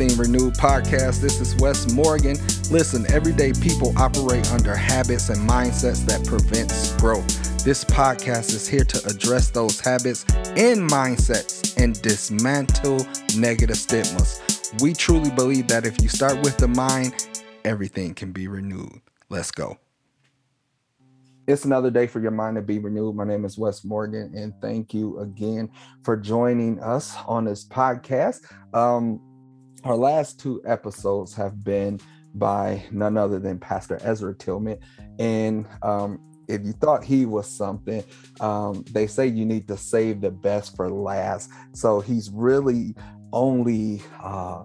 Everything Renewed podcast. This is Wes Morgan. Listen, everyday people operate under habits and mindsets that prevents growth. This podcast is here to address those habits and mindsets and dismantle negative stigmas. We truly believe that if you start with the mind, everything can be renewed. Let's go. It's another day for your mind to be renewed. My name is Wes Morgan, and thank you again for joining us on this podcast. Um, our last two episodes have been by none other than Pastor Ezra Tillman. And um, if you thought he was something, um, they say you need to save the best for last. So he's really only. Uh,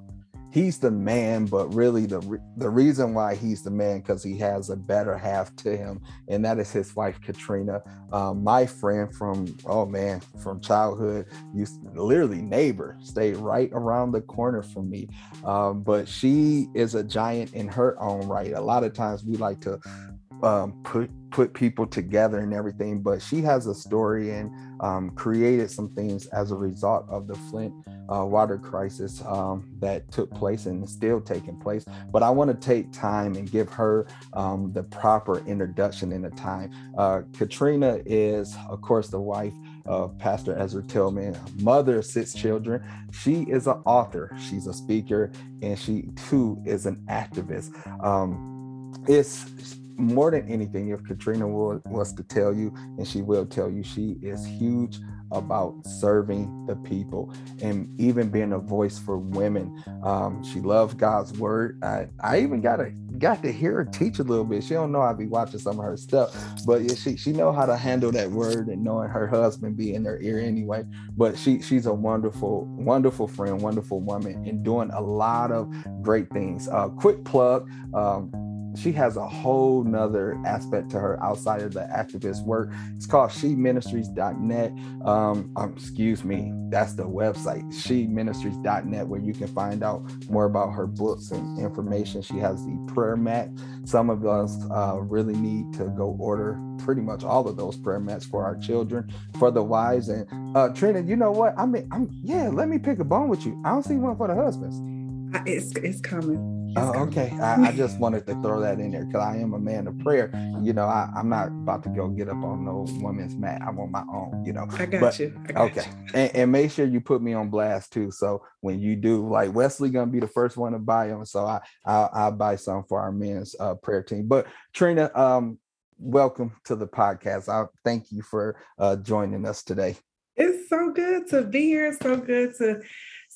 he's the man, but really the re- the reason why he's the man because he has a better half to him, and that is his wife Katrina, um, my friend from oh man from childhood, used literally neighbor, stayed right around the corner from me, um, but she is a giant in her own right. A lot of times we like to um, put put people together and everything, but she has a story and um, created some things as a result of the Flint uh, water crisis um, that took place and is still taking place. But I want to take time and give her um, the proper introduction in the time. Uh, Katrina is, of course, the wife of Pastor Ezra Tillman, mother of six children. She is an author, she's a speaker, and she too is an activist. Um, it's more than anything, if Katrina will, was to tell you, and she will tell you, she is huge about serving the people and even being a voice for women. Um, she loves God's word. I, I even got to got to hear her teach a little bit. She don't know I'd be watching some of her stuff, but yeah, she she know how to handle that word and knowing her husband be in her ear anyway. But she she's a wonderful wonderful friend, wonderful woman, and doing a lot of great things. Uh, quick plug. Um, she has a whole nother aspect to her outside of the activist work. It's called sheministries.net. Um, um, excuse me, that's the website, sheministries.net, where you can find out more about her books and information. She has the prayer mat. Some of us uh, really need to go order pretty much all of those prayer mats for our children, for the wives. And uh, Trina, you know what? I mean, I'm yeah, let me pick a bone with you. I don't see one for the husbands. It's it's coming. Oh, okay. I, I, just wanted to throw that in there because I am a man of prayer. You know, I, am not about to go get up on no woman's mat. I'm on my own, you know. I got but, you. I got okay. You. And, and, make sure you put me on blast too. So when you do, like Wesley gonna be the first one to buy them. So I I'll, I'll buy some for our men's uh, prayer team. But Trina, um, welcome to the podcast. I thank you for uh, joining us today. It's so good to be here. It's So good to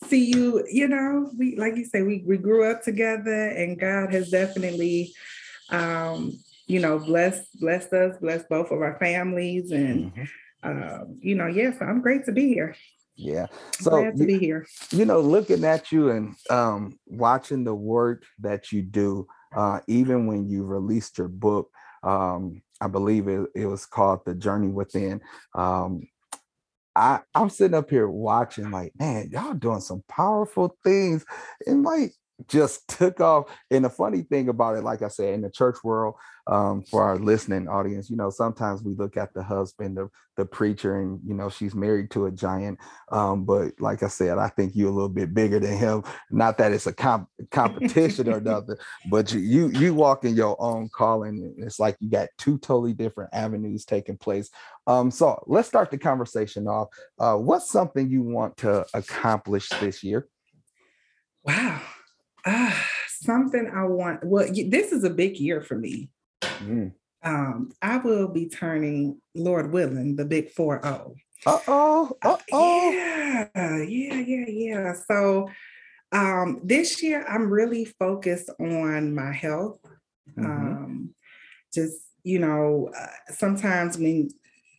see you, you know, we like you say, we we grew up together and God has definitely um, you know, blessed blessed us, blessed both of our families and mm-hmm. um, you know, yes, yeah, so I'm great to be here. Yeah. So glad to be here. You know, looking at you and um watching the work that you do, uh, even when you released your book, um, I believe it, it was called The Journey Within. Um, I I'm sitting up here watching, like, man, y'all doing some powerful things, and like just took off. And the funny thing about it, like I said, in the church world, um, for our listening audience, you know, sometimes we look at the husband, the, the preacher, and you know, she's married to a giant. Um, but like I said, I think you're a little bit bigger than him. Not that it's a comp- competition or nothing, but you, you you walk in your own calling. It's like you got two totally different avenues taking place. Um, so let's start the conversation off. Uh, what's something you want to accomplish this year? Wow. Ah, something I want. Well, this is a big year for me. Mm. Um, I will be turning, Lord willing, the big 4 0. Uh oh. Uh oh. Yeah. Yeah. Yeah. Yeah. So um, this year, I'm really focused on my health. Mm-hmm. Um, just, you know, uh, sometimes when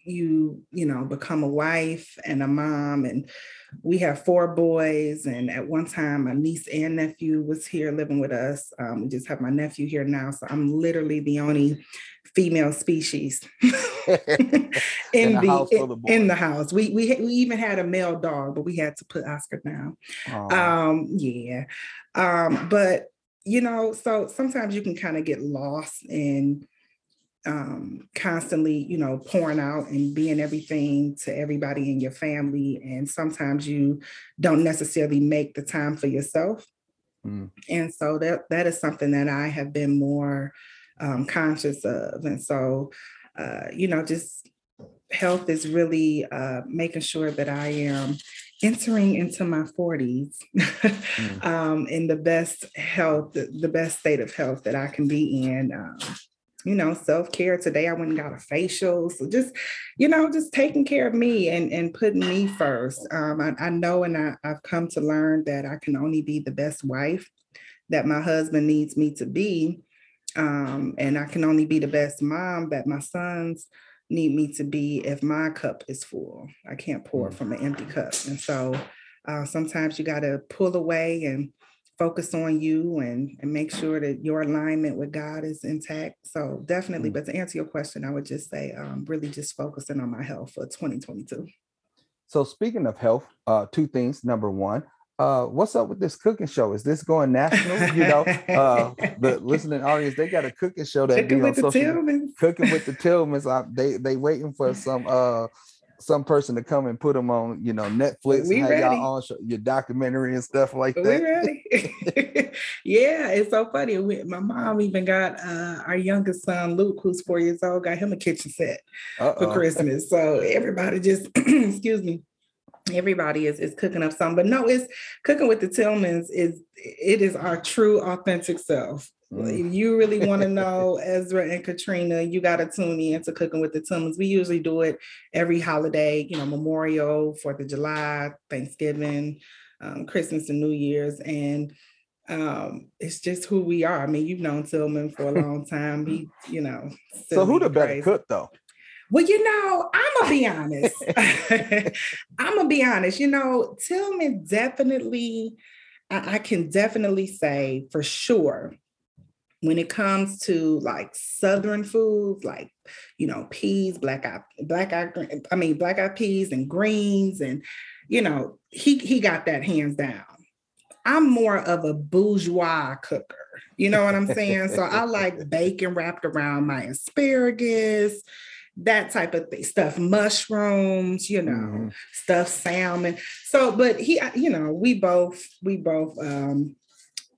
you you know become a wife and a mom and we have four boys and at one time my niece and nephew was here living with us um, we just have my nephew here now so i'm literally the only female species in, in, the, in, in, the house. We, we we even had a male dog but we had to put oscar down. Um yeah. Um but you know so sometimes you can kind of get lost in um, constantly, you know, pouring out and being everything to everybody in your family. And sometimes you don't necessarily make the time for yourself. Mm. And so that that is something that I have been more um, conscious of. And so, uh, you know, just health is really uh, making sure that I am entering into my 40s mm. um, in the best health, the best state of health that I can be in. Um, you know, self-care. Today I went and got a facial. So just, you know, just taking care of me and, and putting me first. Um, I, I know and I, I've come to learn that I can only be the best wife that my husband needs me to be. Um, and I can only be the best mom that my sons need me to be if my cup is full. I can't pour mm. from an empty cup. And so uh, sometimes you got to pull away and focus on you and, and make sure that your alignment with God is intact. So definitely, mm. but to answer your question, I would just say um, really just focusing on my health for 2022. So speaking of health, uh, two things. Number one, uh, what's up with this cooking show? Is this going national? You know, uh, the listening audience, they got a cooking show that cooking with the Tillmans. Cooking with the Tillmans. I, they they waiting for some uh some person to come and put them on, you know, Netflix we and have ready. y'all on show, your documentary and stuff like that. We ready? yeah, it's so funny. We, my mom even got uh, our youngest son Luke, who's four years old, got him a kitchen set Uh-oh. for Christmas. So everybody just, excuse me, everybody is, is cooking up some but no it's cooking with the tillmans is it is our true authentic self. If you really want to know ezra and katrina you got to tune in to cooking with the tillmans we usually do it every holiday you know memorial fourth of july thanksgiving um, christmas and new year's and um, it's just who we are. I mean, you've known Tillman for a long time. He, you know. So who the better cook though? Well, you know, I'm gonna be honest. I'm gonna be honest. You know, Tillman definitely, I, I can definitely say for sure when it comes to like southern foods like you know peas black eye black eye i mean black eyed peas and greens and you know he he got that hands down. I'm more of a bourgeois cooker you know what i'm saying? So i like bacon wrapped around my asparagus that type of thing, stuff, mushrooms, you know, stuffed salmon. So, but he, you know, we both, we both um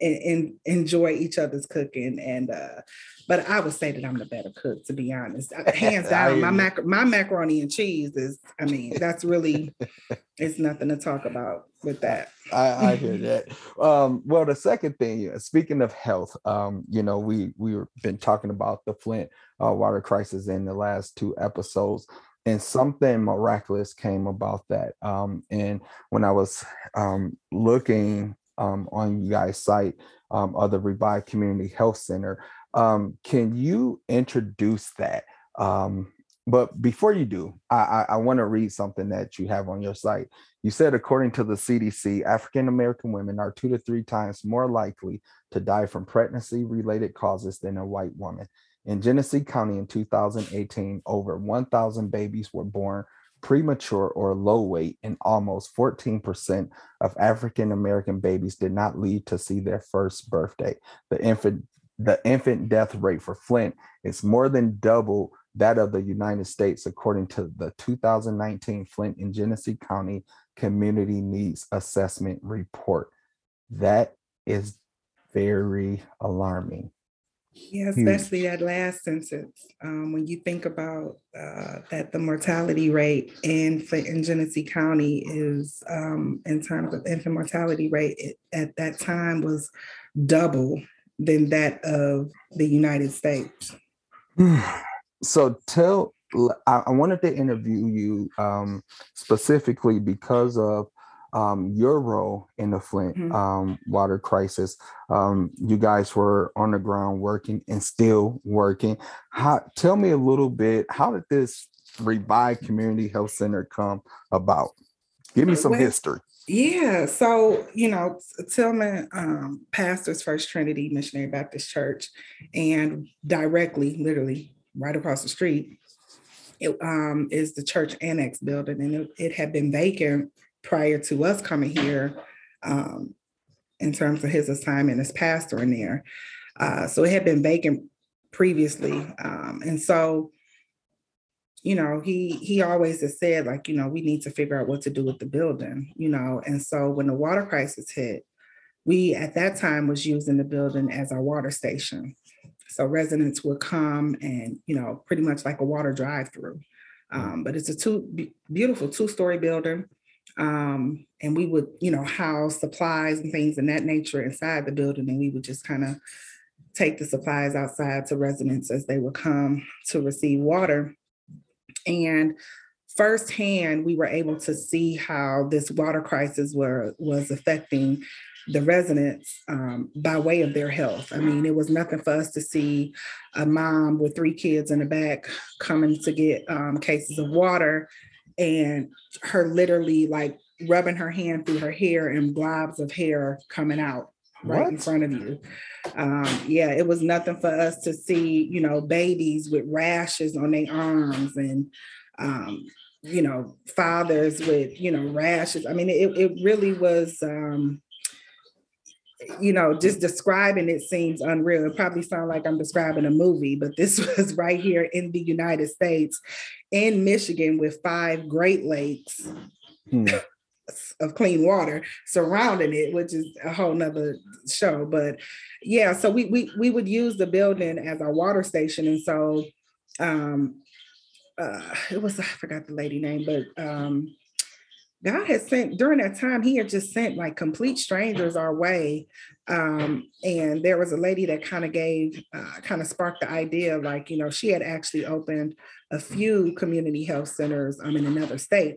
and, enjoy each other's cooking. And uh, but I would say that I'm the better cook, to be honest. Hands down, my mac my macaroni and cheese is, I mean, that's really it's nothing to talk about with that. I, I hear that. Um, well, the second thing, speaking of health, um, you know, we we've been talking about the Flint uh, water crisis in the last two episodes and something miraculous came about that um, and when i was um, looking um, on you guys site um, of the revive community health center. Um, can you introduce that? Um, but before you do i, I, I want to read something that you have on your site. You said according to the cdc african american women are two to three times more likely to die from pregnancy related causes than a white woman. In Genesee County in 2018, over 1,000 babies were born premature or low weight, and almost 14% of African American babies did not live to see their first birthday. The infant the infant death rate for Flint is more than double that of the United States, according to the 2019 Flint and Genesee County Community Needs Assessment Report. That is very alarming. Yeah, especially Huge. that last sentence. Um, when you think about uh, that the mortality rate in, in Genesee County is, um, in terms of infant mortality rate, it, at that time was double than that of the United States. So tell, I, I wanted to interview you um, specifically because of um, your role in the Flint mm-hmm. um, water crisis. Um, you guys were on the ground working and still working. How, tell me a little bit. How did this Revive Community Health Center come about? Give me some well, history. Yeah, so you know, Tillman um, pastors First Trinity Missionary Baptist Church, and directly, literally, right across the street, it um, is the church annex building, and it, it had been vacant prior to us coming here um, in terms of his assignment as pastor in there. Uh, so it had been vacant previously. Um, and so, you know, he he always has said, like, you know, we need to figure out what to do with the building, you know. And so when the water crisis hit, we at that time was using the building as our water station. So residents would come and, you know, pretty much like a water drive-through. Um, but it's a two beautiful two-story building. Um, and we would, you know, house supplies and things in that nature inside the building, and we would just kind of take the supplies outside to residents as they would come to receive water. And firsthand, we were able to see how this water crisis were was affecting the residents um, by way of their health. I mean, it was nothing for us to see a mom with three kids in the back coming to get um, cases of water and her literally like rubbing her hand through her hair and blobs of hair coming out right what? in front of you. Um, yeah, it was nothing for us to see, you know, babies with rashes on their arms and, um, you know, fathers with, you know, rashes. I mean, it, it really was, um, you know, just describing it seems unreal. It probably sounds like I'm describing a movie, but this was right here in the United States, in Michigan, with five Great Lakes. Hmm. of clean water surrounding it, which is a whole nother show. But yeah, so we we we would use the building as our water station. And so um uh it was I forgot the lady name, but um God had sent during that time, He had just sent like complete strangers our way. Um, and there was a lady that kind of gave, uh, kind of sparked the idea like, you know, she had actually opened a few community health centers um, in another state.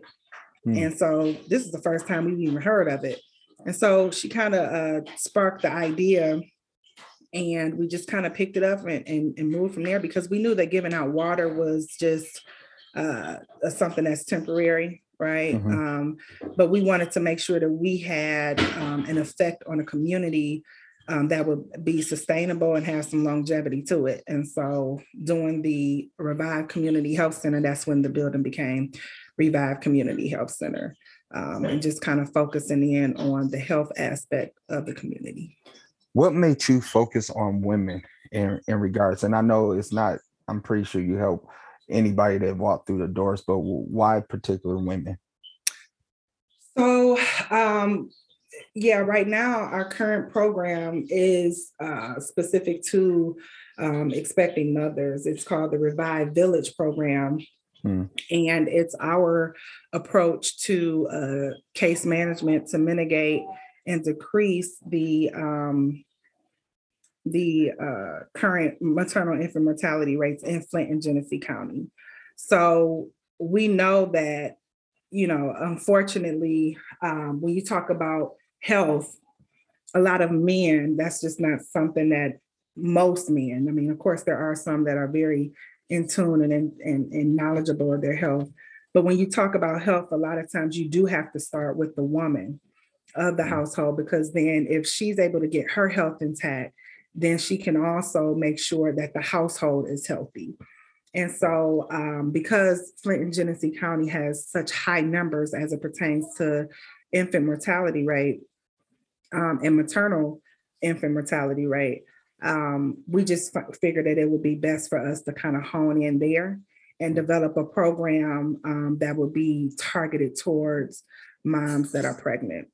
Mm. And so this is the first time we've even heard of it. And so she kind of uh, sparked the idea and we just kind of picked it up and, and, and, moved from there because we knew that giving out water was just uh, something that's temporary right mm-hmm. um, but we wanted to make sure that we had um, an effect on a community um, that would be sustainable and have some longevity to it and so doing the revive community health center that's when the building became Revive Community Health Center um, and just kind of focusing in on the health aspect of the community. What made you focus on women in, in regards? And I know it's not, I'm pretty sure you help anybody that walked through the doors, but why particular women? So, um, yeah, right now our current program is uh, specific to um, expecting mothers. It's called the Revive Village program. Mm. And it's our approach to uh, case management to mitigate and decrease the um, the uh, current maternal infant mortality rates in Flint and Genesee County. So we know that, you know, unfortunately, um, when you talk about health, a lot of men, that's just not something that most men, I mean, of course, there are some that are very in tune and, and, and knowledgeable of their health. But when you talk about health, a lot of times you do have to start with the woman of the mm. household because then if she's able to get her health intact, then she can also make sure that the household is healthy. And so, um, because Flint and Genesee County has such high numbers as it pertains to infant mortality rate um, and maternal infant mortality rate, um, we just f- figured that it would be best for us to kind of hone in there and develop a program um, that would be targeted towards moms that are pregnant.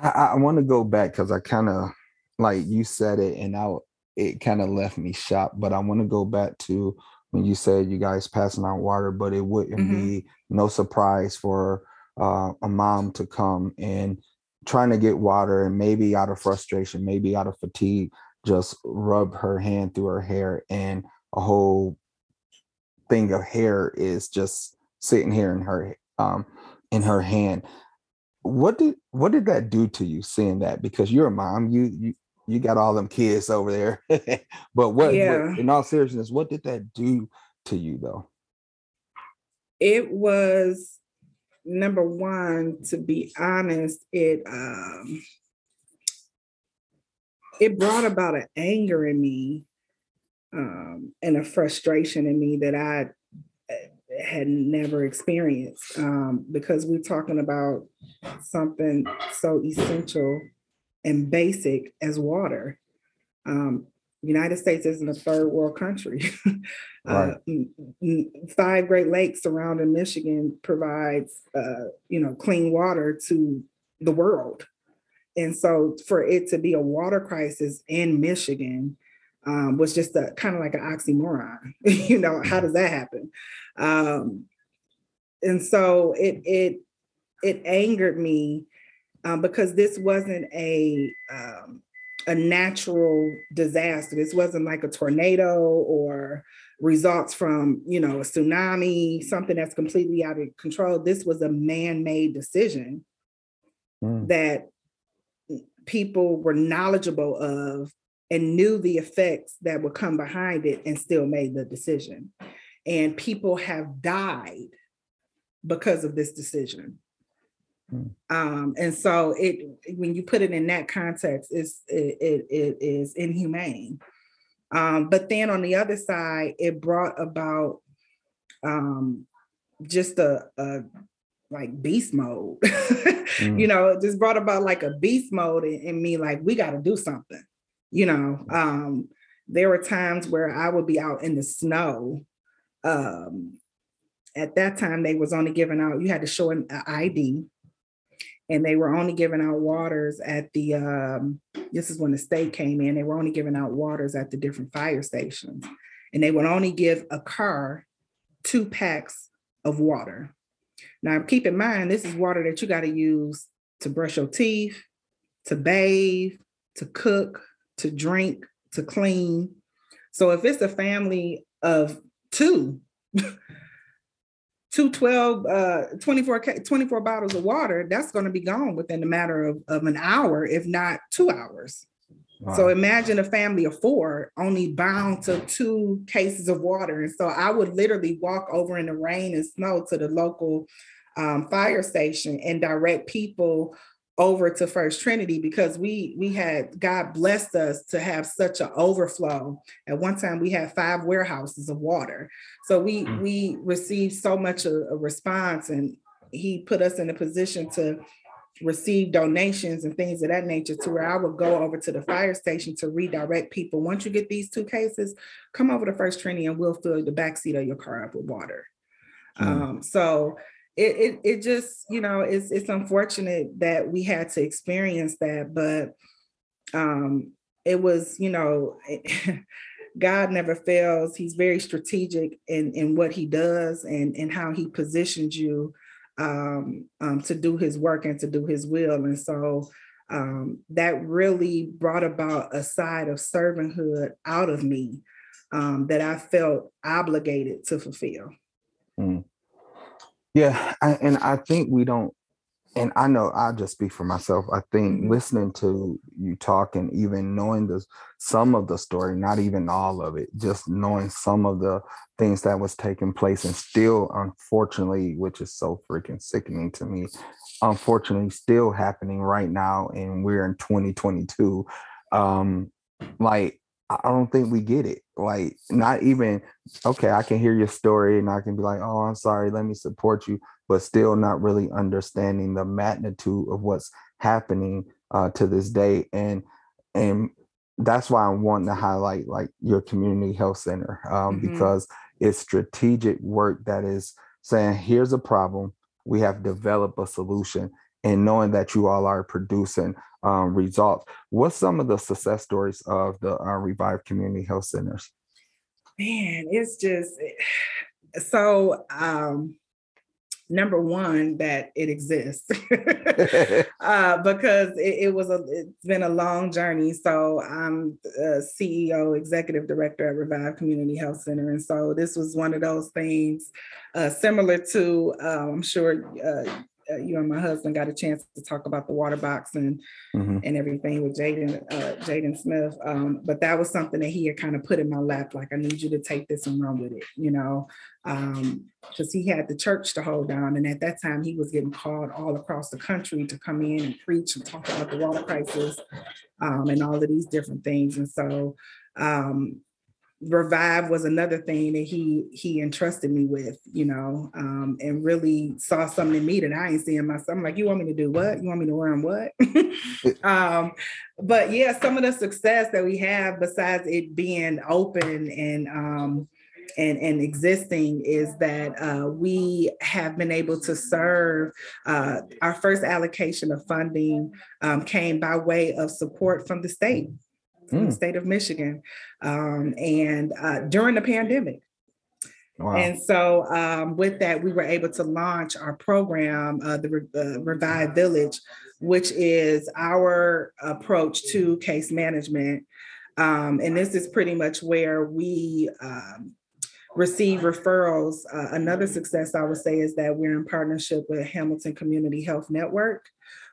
I, I want to go back because I kind of like you said it, and I it kind of left me shocked. But I want to go back to when you said you guys passing out water, but it wouldn't mm-hmm. be no surprise for uh, a mom to come and trying to get water and maybe out of frustration, maybe out of fatigue, just rub her hand through her hair and a whole thing of hair is just sitting here in her um in her hand. What did what did that do to you seeing that? Because you're a mom, you you you got all them kids over there. but what, yeah. what in all seriousness, what did that do to you though? It was number one, to be honest, it um, it brought about an anger in me um, and a frustration in me that I had never experienced um, because we're talking about something so essential and basic as water. Um, United States isn't a third world country. uh, five Great Lakes surrounding Michigan provides, uh, you know, clean water to the world. And so for it to be a water crisis in Michigan um, was just a kind of like an oxymoron. you know, how does that happen? Um, and so it it it angered me um, because this wasn't a um, a natural disaster. This wasn't like a tornado or results from you know a tsunami, something that's completely out of control. This was a man-made decision mm. that people were knowledgeable of and knew the effects that would come behind it and still made the decision. And people have died because of this decision. Mm. Um, and so it when you put it in that context, it's it, it, it is inhumane. Um, but then on the other side, it brought about um, just a, a like beast mode. mm. You know, it just brought about like a beast mode in, in me, like we got to do something. You know, um, there were times where I would be out in the snow. Um, at that time, they was only giving out. You had to show an ID, and they were only giving out waters at the. Um, this is when the state came in. They were only giving out waters at the different fire stations, and they would only give a car two packs of water. Now, keep in mind, this is water that you got to use to brush your teeth, to bathe, to cook, to drink, to clean. So if it's a family of two, two 12, uh, 24, 24 bottles of water, that's going to be gone within a matter of, of an hour, if not two hours. Wow. So imagine a family of four only bound to two cases of water. And so I would literally walk over in the rain and snow to the local um, fire station and direct people over to First Trinity because we we had God blessed us to have such an overflow. At one time, we had five warehouses of water, so we mm. we received so much a, a response, and He put us in a position to receive donations and things of that nature to where I would go over to the fire station to redirect people. Once you get these two cases, come over to First Trinity and we'll fill the back seat of your car up with water. Mm. Um, so it, it it just you know it's it's unfortunate that we had to experience that, but um, it was you know. God never fails. He's very strategic in, in what he does and, and how he positions you um, um, to do his work and to do his will. And so um, that really brought about a side of servanthood out of me um, that I felt obligated to fulfill. Mm. Yeah, I, and I think we don't and I know I'll just speak for myself. I think mm-hmm. listening to you talk and even knowing the some of the story, not even all of it, just knowing some of the things that was taking place and still unfortunately, which is so freaking sickening to me, unfortunately still happening right now and we're in 2022. Um like I don't think we get it. Like, not even, okay, I can hear your story and I can be like, oh, I'm sorry, let me support you but still not really understanding the magnitude of what's happening uh, to this day. And and that's why I'm wanting to highlight like your community health center um, mm-hmm. because it's strategic work that is saying here's a problem, we have developed a solution, and knowing that you all are producing um, results. What's some of the success stories of the uh, Revive Community Health Centers? Man, it's just so um, number one that it exists uh, because it, it, was a it's been a long journey so i'm ceo executive director at revive community health center and so this was one of those things uh, similar to uh, i'm sure uh, you and my husband got a chance to talk about the water box and mm-hmm. and everything with Jaden uh, Jaden Smith. Um, but that was something that he had kind of put in my lap, like I need you to take this and run with it, you know, because um, he had the church to hold down, and at that time he was getting called all across the country to come in and preach and talk about the water crisis um, and all of these different things, and so. Um, revive was another thing that he he entrusted me with you know um, and really saw something in me that i ain't seeing myself i'm like you want me to do what you want me to run what um, but yeah some of the success that we have besides it being open and um, and, and existing is that uh, we have been able to serve. Uh, our first allocation of funding um, came by way of support from the state mm. the state of Michigan, um, and uh, during the pandemic. Wow. And so, um, with that, we were able to launch our program, uh, the Re- Revive Village, which is our approach to case management. Um, and this is pretty much where we um, receive referrals. Uh, another success I would say is that we're in partnership with Hamilton Community Health Network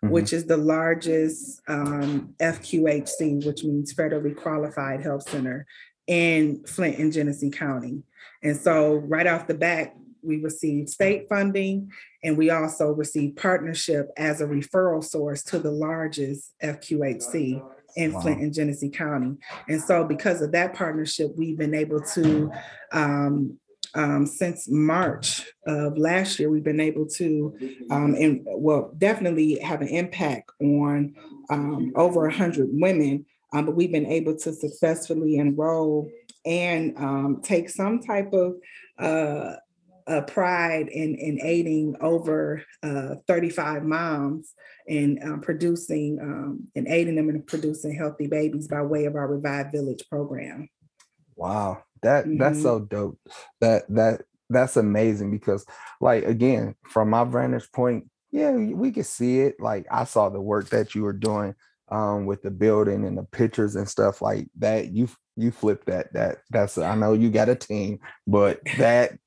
mm-hmm. which is the largest um, FQHC, which means federally qualified health center in Flint and Genesee County. And so, right off the bat, we received state funding and we also received partnership as a referral source to the largest FQHC in wow. Flint and Genesee County. And so, because of that partnership, we've been able to um, um, since March of last year, we've been able to, um, and well, definitely have an impact on um, over 100 women, um, but we've been able to successfully enroll and um, take some type of uh, uh, pride in, in aiding over uh, 35 moms in um, producing um, and aiding them in producing healthy babies by way of our Revive Village program. Wow, that mm-hmm. that's so dope. That that that's amazing because like again, from my vantage point, yeah, we could see it. Like I saw the work that you were doing um with the building and the pictures and stuff like that. You you flip that that that's I know you got a team, but that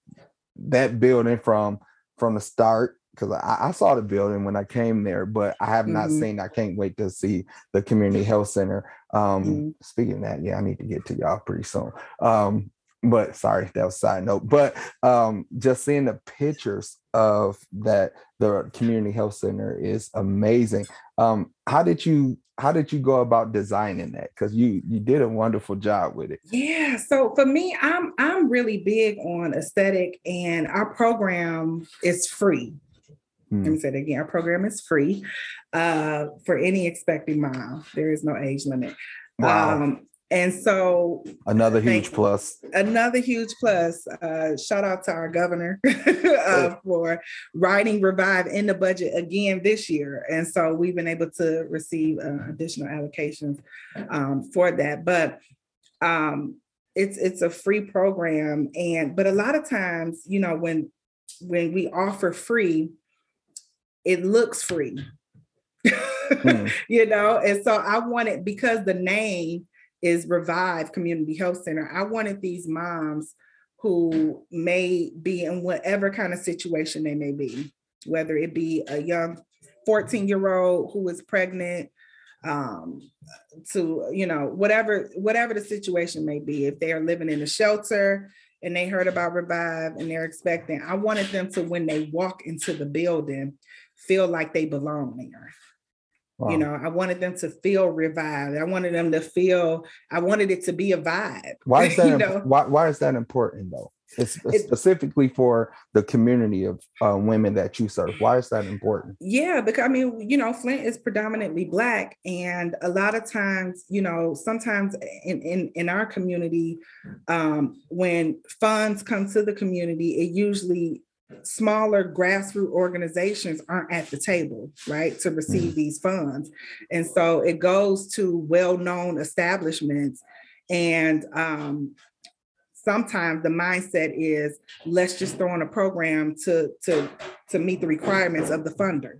that building from from the start because I, I, saw the building when I came there, but I have not mm-hmm. seen. I can't wait to see the community health center. Um, mm-hmm. Speaking of that, yeah, I need to get to y'all pretty soon. Um, but sorry, that was side note. But um, just seeing the pictures of that the community health center is amazing. Um, how did you how did you go about designing that? Because you you did a wonderful job with it. Yeah. So for me, I'm I'm really big on aesthetic, and our program is free. Mm. Let me say it again. Our program is free uh, for any expecting mom. There is no age limit. Wow. Um, and so another huge plus. Another huge plus. Uh, shout out to our governor uh, for writing revive in the budget again this year. And so we've been able to receive uh, additional allocations um, for that. But um, it's it's a free program, and but a lot of times, you know, when when we offer free, it looks free. mm. you know, and so I wanted because the name is Revive Community Health Center. I wanted these moms who may be in whatever kind of situation they may be, whether it be a young 14 year old who is pregnant, um, to you know whatever whatever the situation may be. If they are living in a shelter and they heard about Revive and they're expecting, I wanted them to when they walk into the building feel like they belong there. Wow. You know, I wanted them to feel revived. I wanted them to feel. I wanted it to be a vibe. Why is that? you know? why, why is that important though? It's specifically for the community of uh, women that you serve. Why is that important? Yeah, because I mean, you know, Flint is predominantly black, and a lot of times, you know, sometimes in in, in our community, um, when funds come to the community, it usually smaller grassroots organizations aren't at the table, right, to receive mm. these funds. And so it goes to well-known establishments. And um, sometimes the mindset is let's just throw in a program to, to, to meet the requirements of the funder.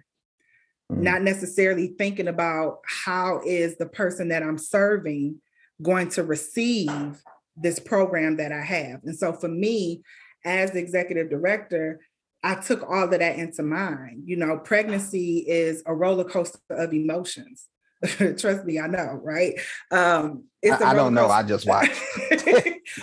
Mm. Not necessarily thinking about how is the person that I'm serving going to receive this program that I have. And so for me, as the executive director, I took all of that into mind. You know, pregnancy is a roller coaster of emotions. Trust me, I know, right? Um, it's I, I don't know. I just watch.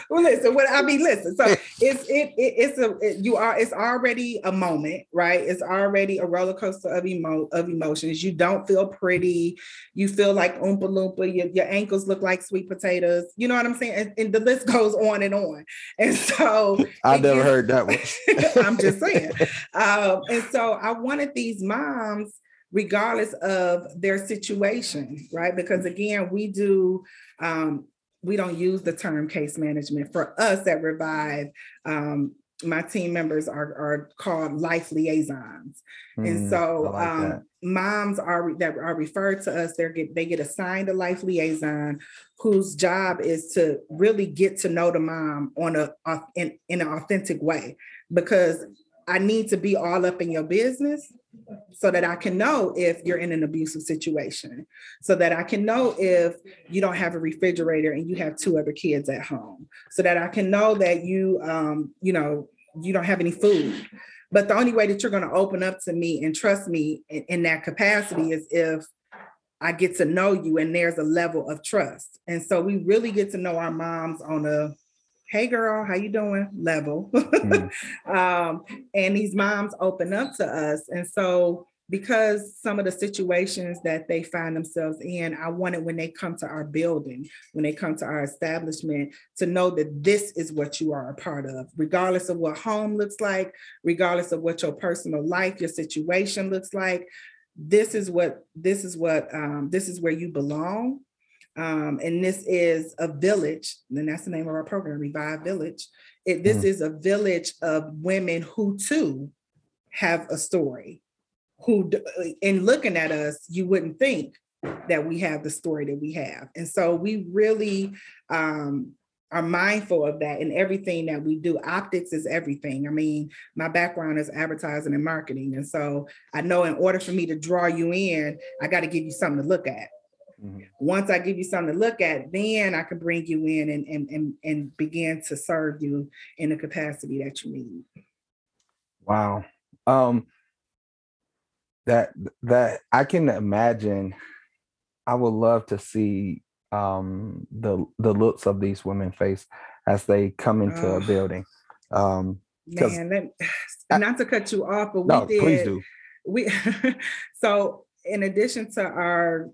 well, listen. What I mean, listen. So it's it, it it's a it, you are it's already a moment, right? It's already a roller coaster of emo of emotions. You don't feel pretty. You feel like oompa loompa. Your, your ankles look like sweet potatoes. You know what I'm saying? And, and the list goes on and on. And so I never gets, heard that one. I'm just saying. Um, and so I wanted these moms regardless of their situation, right? Because again, we do um, we don't use the term case management. For us at Revive, um, my team members are, are called life liaisons. Mm, and so like um, moms are that are referred to us, they get they get assigned a life liaison whose job is to really get to know the mom on a in, in an authentic way because I need to be all up in your business so that I can know if you're in an abusive situation, so that I can know if you don't have a refrigerator and you have two other kids at home, so that I can know that you, um, you know, you don't have any food. But the only way that you're going to open up to me and trust me in, in that capacity is if I get to know you and there's a level of trust. And so we really get to know our moms on a hey girl how you doing? Level. Mm. um, and these moms open up to us. And so because some of the situations that they find themselves in i wanted when they come to our building when they come to our establishment to know that this is what you are a part of regardless of what home looks like regardless of what your personal life your situation looks like. This is what this is what um, this is where you belong um, and this is a village, and that's the name of our program, Revive Village. It, this mm. is a village of women who too have a story. Who, in looking at us, you wouldn't think that we have the story that we have. And so we really um, are mindful of that in everything that we do. Optics is everything. I mean, my background is advertising and marketing. And so I know in order for me to draw you in, I got to give you something to look at. Mm-hmm. Once I give you something to look at, then I can bring you in and, and, and, and begin to serve you in the capacity that you need. Wow. Um, that that I can imagine I would love to see um the the looks of these women face as they come into oh, a building. Um man, that, not to cut you off, but we did please do. we so in addition to our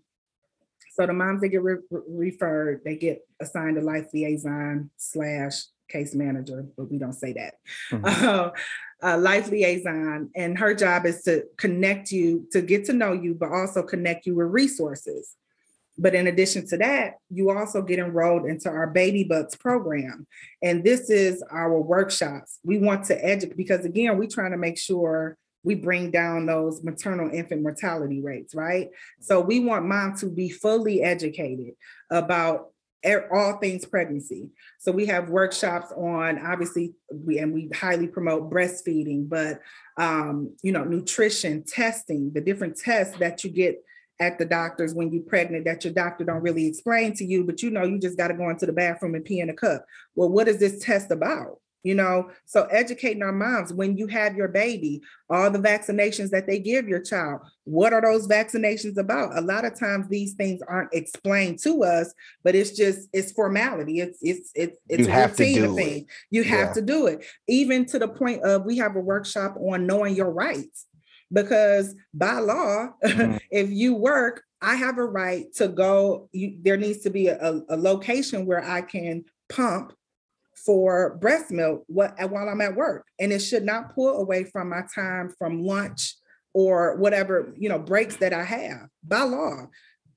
so the moms that get re- referred, they get assigned a life liaison slash case manager, but we don't say that. Mm-hmm. Uh, life liaison, and her job is to connect you, to get to know you, but also connect you with resources. But in addition to that, you also get enrolled into our Baby Bucks program. And this is our workshops. We want to educate because again, we're trying to make sure we bring down those maternal infant mortality rates, right? So we want mom to be fully educated about all things pregnancy. So we have workshops on obviously we and we highly promote breastfeeding, but um, you know, nutrition, testing, the different tests that you get at the doctors when you're pregnant that your doctor don't really explain to you, but you know you just got to go into the bathroom and pee in a cup. Well, what is this test about? You know? So educating our moms when you have your baby all the vaccinations that they give your child what are those vaccinations about? A lot of times these things aren't explained to us but it's just it's formality. It's it's it's it's you a routine thing. You have yeah. to do it. Even to the point of we have a workshop on knowing your rights. Because by law mm-hmm. if you work i have a right to go you, there needs to be a, a location where i can pump for breast milk what, while I'm at work. And it should not pull away from my time from lunch or whatever, you know, breaks that I have by law.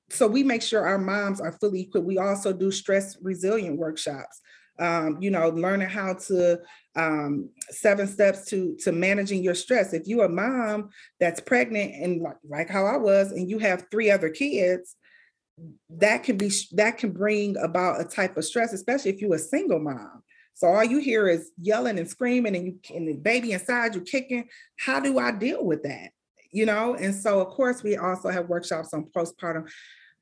So we make sure our moms are fully equipped. We also do stress resilient workshops. Um, you know, learning how to um, seven steps to to managing your stress. If you're a mom that's pregnant and like, like how I was, and you have three other kids, that can be that can bring about a type of stress, especially if you're a single mom. So all you hear is yelling and screaming, and you and the baby inside you kicking. How do I deal with that? You know, and so of course we also have workshops on postpartum.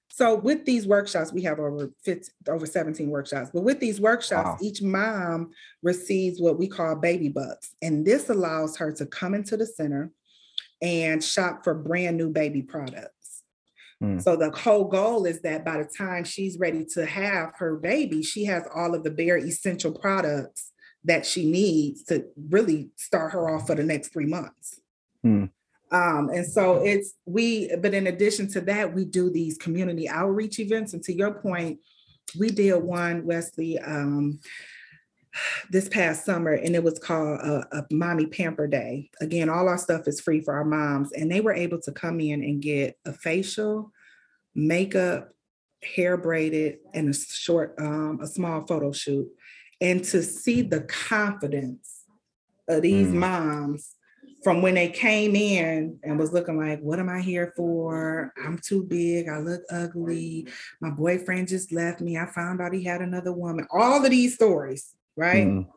So with these workshops, we have over 50, over 17 workshops. But with these workshops, wow. each mom receives what we call baby bucks. And this allows her to come into the center and shop for brand new baby products. Mm. So the whole goal is that by the time she's ready to have her baby, she has all of the bare essential products that she needs to really start her off for the next three months. Mm. Um, and so it's we, but in addition to that, we do these community outreach events. And to your point, we did one, Wesley, um, this past summer, and it was called a, a, Mommy Pamper Day. Again, all our stuff is free for our moms, and they were able to come in and get a facial, makeup, hair braided, and a short, um, a small photo shoot. And to see the confidence of these mm. moms from when they came in and was looking like, what am I here for? I'm too big. I look ugly. My boyfriend just left me. I found out he had another woman. All of these stories, right? Mm.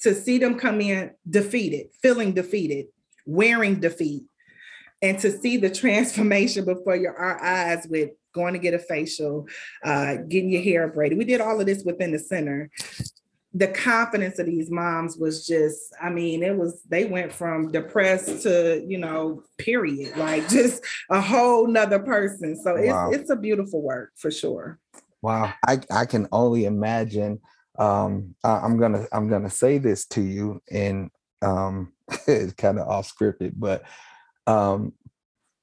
To see them come in defeated, feeling defeated, wearing defeat, and to see the transformation before your our eyes with going to get a facial, uh, getting your hair braided. We did all of this within the center the confidence of these moms was just i mean it was they went from depressed to you know period like just a whole nother person so wow. it's it's a beautiful work for sure wow i i can only imagine um I, i'm gonna i'm gonna say this to you and um it's kind of off scripted but um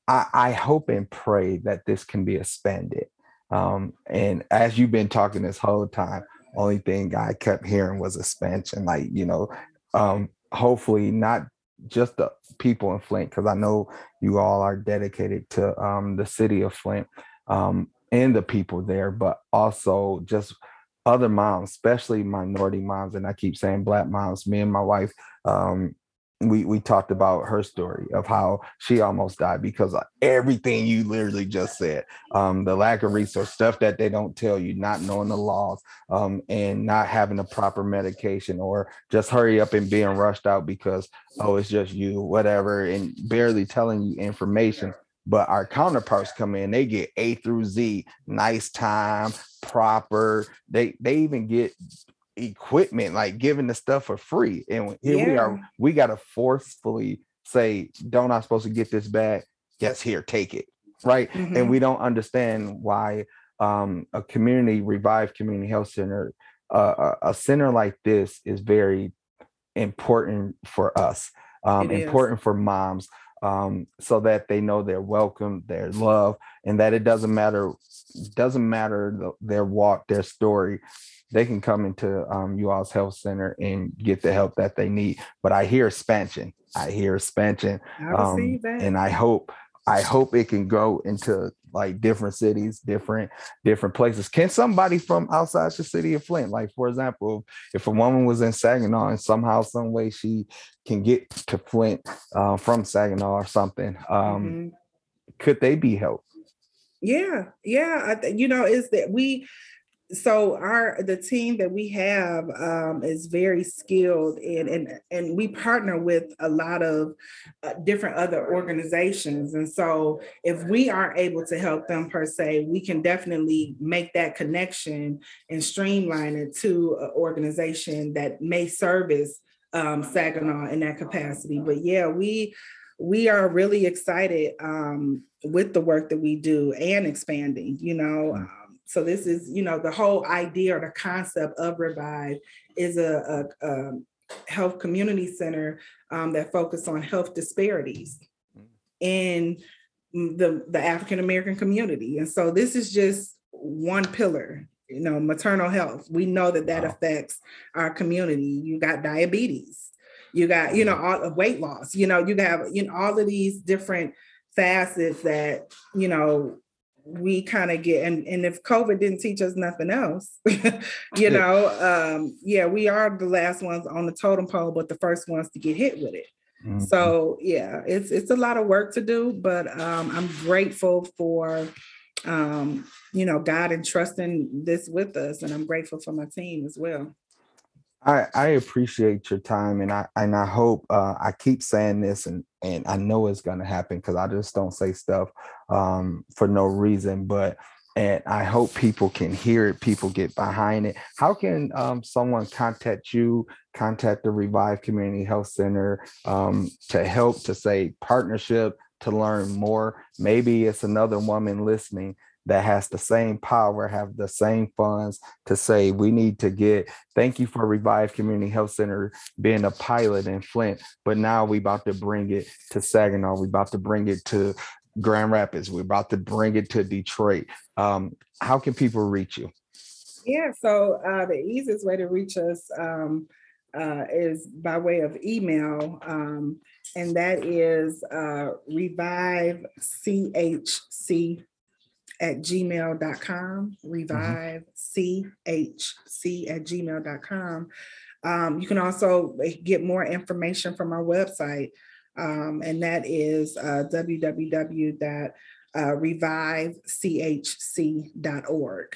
i i hope and pray that this can be expanded um and as you've been talking this whole time only thing I kept hearing was expansion. Like, you know, um, hopefully not just the people in Flint, because I know you all are dedicated to um, the city of Flint um, and the people there, but also just other moms, especially minority moms. And I keep saying black moms. Me and my wife um, we we talked about her story of how she almost died because of everything you literally just said um, the lack of resource stuff that they don't tell you not knowing the laws um, and not having the proper medication or just hurry up and being rushed out because oh it's just you whatever and barely telling you information but our counterparts come in they get a through z nice time proper they they even get equipment, like giving the stuff for free. And here yeah. we are, we got to forcefully say, don't I supposed to get this back? Yes, here, take it. Right. Mm-hmm. And we don't understand why um, a community revived community health center, uh, a, a center like this is very important for us, um, important for moms. Um, so that they know they're welcome, they're loved, and that it doesn't matter, doesn't matter the, their walk, their story they can come into um, you all's health center and get the help that they need. But I hear expansion. I hear expansion, um, and I hope I hope it can go into like different cities, different different places. Can somebody from outside the city of Flint, like for example, if a woman was in Saginaw and somehow, some way she can get to Flint uh, from Saginaw or something, um, mm-hmm. could they be helped? Yeah, yeah. I, you know, is that we so our the team that we have um, is very skilled and and and we partner with a lot of uh, different other organizations and so if we aren't able to help them per se we can definitely make that connection and streamline it to an organization that may service um, Saginaw in that capacity but yeah we we are really excited um, with the work that we do and expanding you know mm. So this is, you know, the whole idea or the concept of Revive is a, a, a health community center um, that focus on health disparities mm. in the, the African American community. And so this is just one pillar, you know, maternal health. We know that that wow. affects our community. You got diabetes, you got, you know, all of weight loss, you know, you have, you know, all of these different facets that, you know, we kind of get and, and if covid didn't teach us nothing else you know um yeah we are the last ones on the totem pole but the first ones to get hit with it. Mm-hmm. so yeah it's it's a lot of work to do but um i'm grateful for um you know god entrusting this with us and i'm grateful for my team as well I, I appreciate your time and I and I hope uh, I keep saying this and and I know it's gonna happen because I just don't say stuff um, for no reason. But and I hope people can hear it, people get behind it. How can um, someone contact you, contact the Revive Community Health Center um, to help to say partnership, to learn more. Maybe it's another woman listening that has the same power, have the same funds to say, we need to get, thank you for Revive Community Health Center being a pilot in Flint, but now we about to bring it to Saginaw. We about to bring it to Grand Rapids. We're about to bring it to Detroit. Um, how can people reach you? Yeah, so uh, the easiest way to reach us um, uh, is by way of email, um, and that is uh, revivechc at gmail.com, revive chc at gmail.com. Um, you can also get more information from our website, um, and that is uh, www.revivechc.org.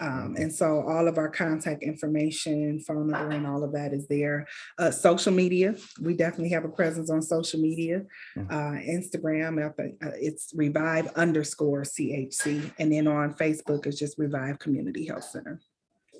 Um, and so all of our contact information, phone number, and all of that is there. Uh, social media, we definitely have a presence on social media. Mm. Uh, Instagram, uh, it's revive underscore CHC. And then on Facebook, it's just Revive Community Health Center.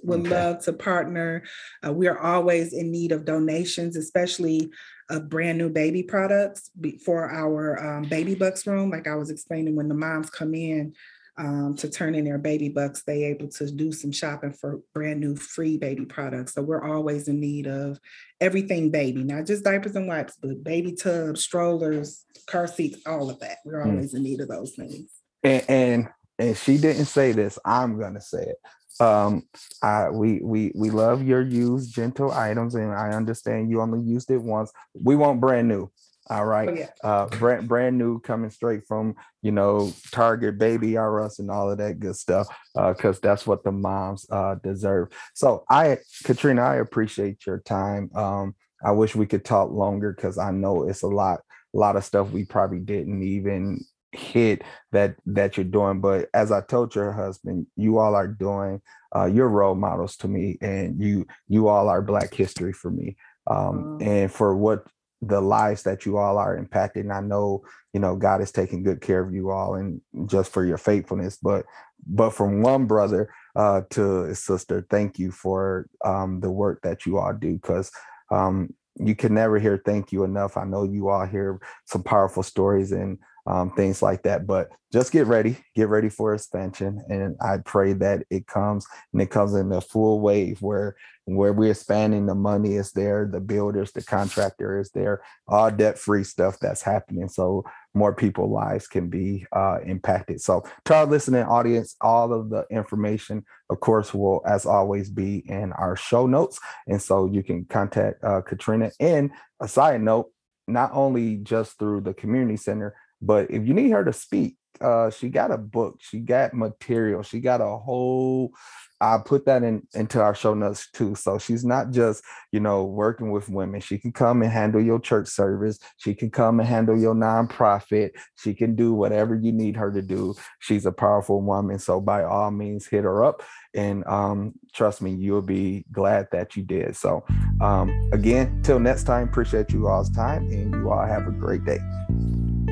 Would okay. love to partner. Uh, we are always in need of donations, especially of brand new baby products for our um, baby bucks room. Like I was explaining, when the moms come in, um, to turn in their baby bucks, they able to do some shopping for brand new free baby products. So we're always in need of everything baby, not just diapers and wipes, but baby tubs, strollers, car seats, all of that. We're hmm. always mm. in need of those things. And, and and she didn't say this. I'm gonna say it. Um, I we we we love your used gentle items, and I understand you only used it once. We want brand new. All right. Oh, yeah. Uh, brand brand new, coming straight from you know Target, Baby R Us, and all of that good stuff. Uh, Because uh, that's what the moms uh, deserve. So I, Katrina, I appreciate your time. Um, I wish we could talk longer because I know it's a lot, a lot of stuff we probably didn't even hit that that you're doing. But as I told your husband, you all are doing. Uh, your role models to me, and you you all are Black history for me. Um, and for what the lives that you all are impacting. I know, you know, God is taking good care of you all and just for your faithfulness. But but from one brother uh, to his sister, thank you for um, the work that you all do because um, you can never hear thank you enough. I know you all hear some powerful stories and um, things like that. But just get ready, get ready for expansion, and I pray that it comes and it comes in a full wave where where we're expanding. The money is there, the builders, the contractor is there, all debt free stuff that's happening. So more people lives can be uh, impacted. So to our listening audience, all of the information, of course, will as always be in our show notes, and so you can contact uh, Katrina. And a side note, not only just through the community center but if you need her to speak, uh, she got a book, she got material, she got a whole. I put that in into our show notes too. So she's not just you know working with women. She can come and handle your church service. She can come and handle your nonprofit. She can do whatever you need her to do. She's a powerful woman. So by all means, hit her up. And um, trust me, you'll be glad that you did. So um, again, till next time, appreciate you all's time, and you all have a great day.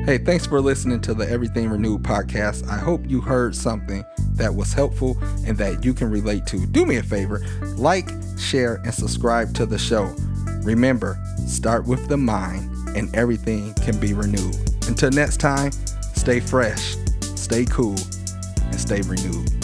Hey, thanks for listening to the Everything Renewed podcast. I hope you heard something that was helpful and that you can relate to. Do me a favor like, share, and subscribe to the show. Remember, start with the mind, and everything can be renewed. Until next time, stay fresh, stay cool, and stay renewed.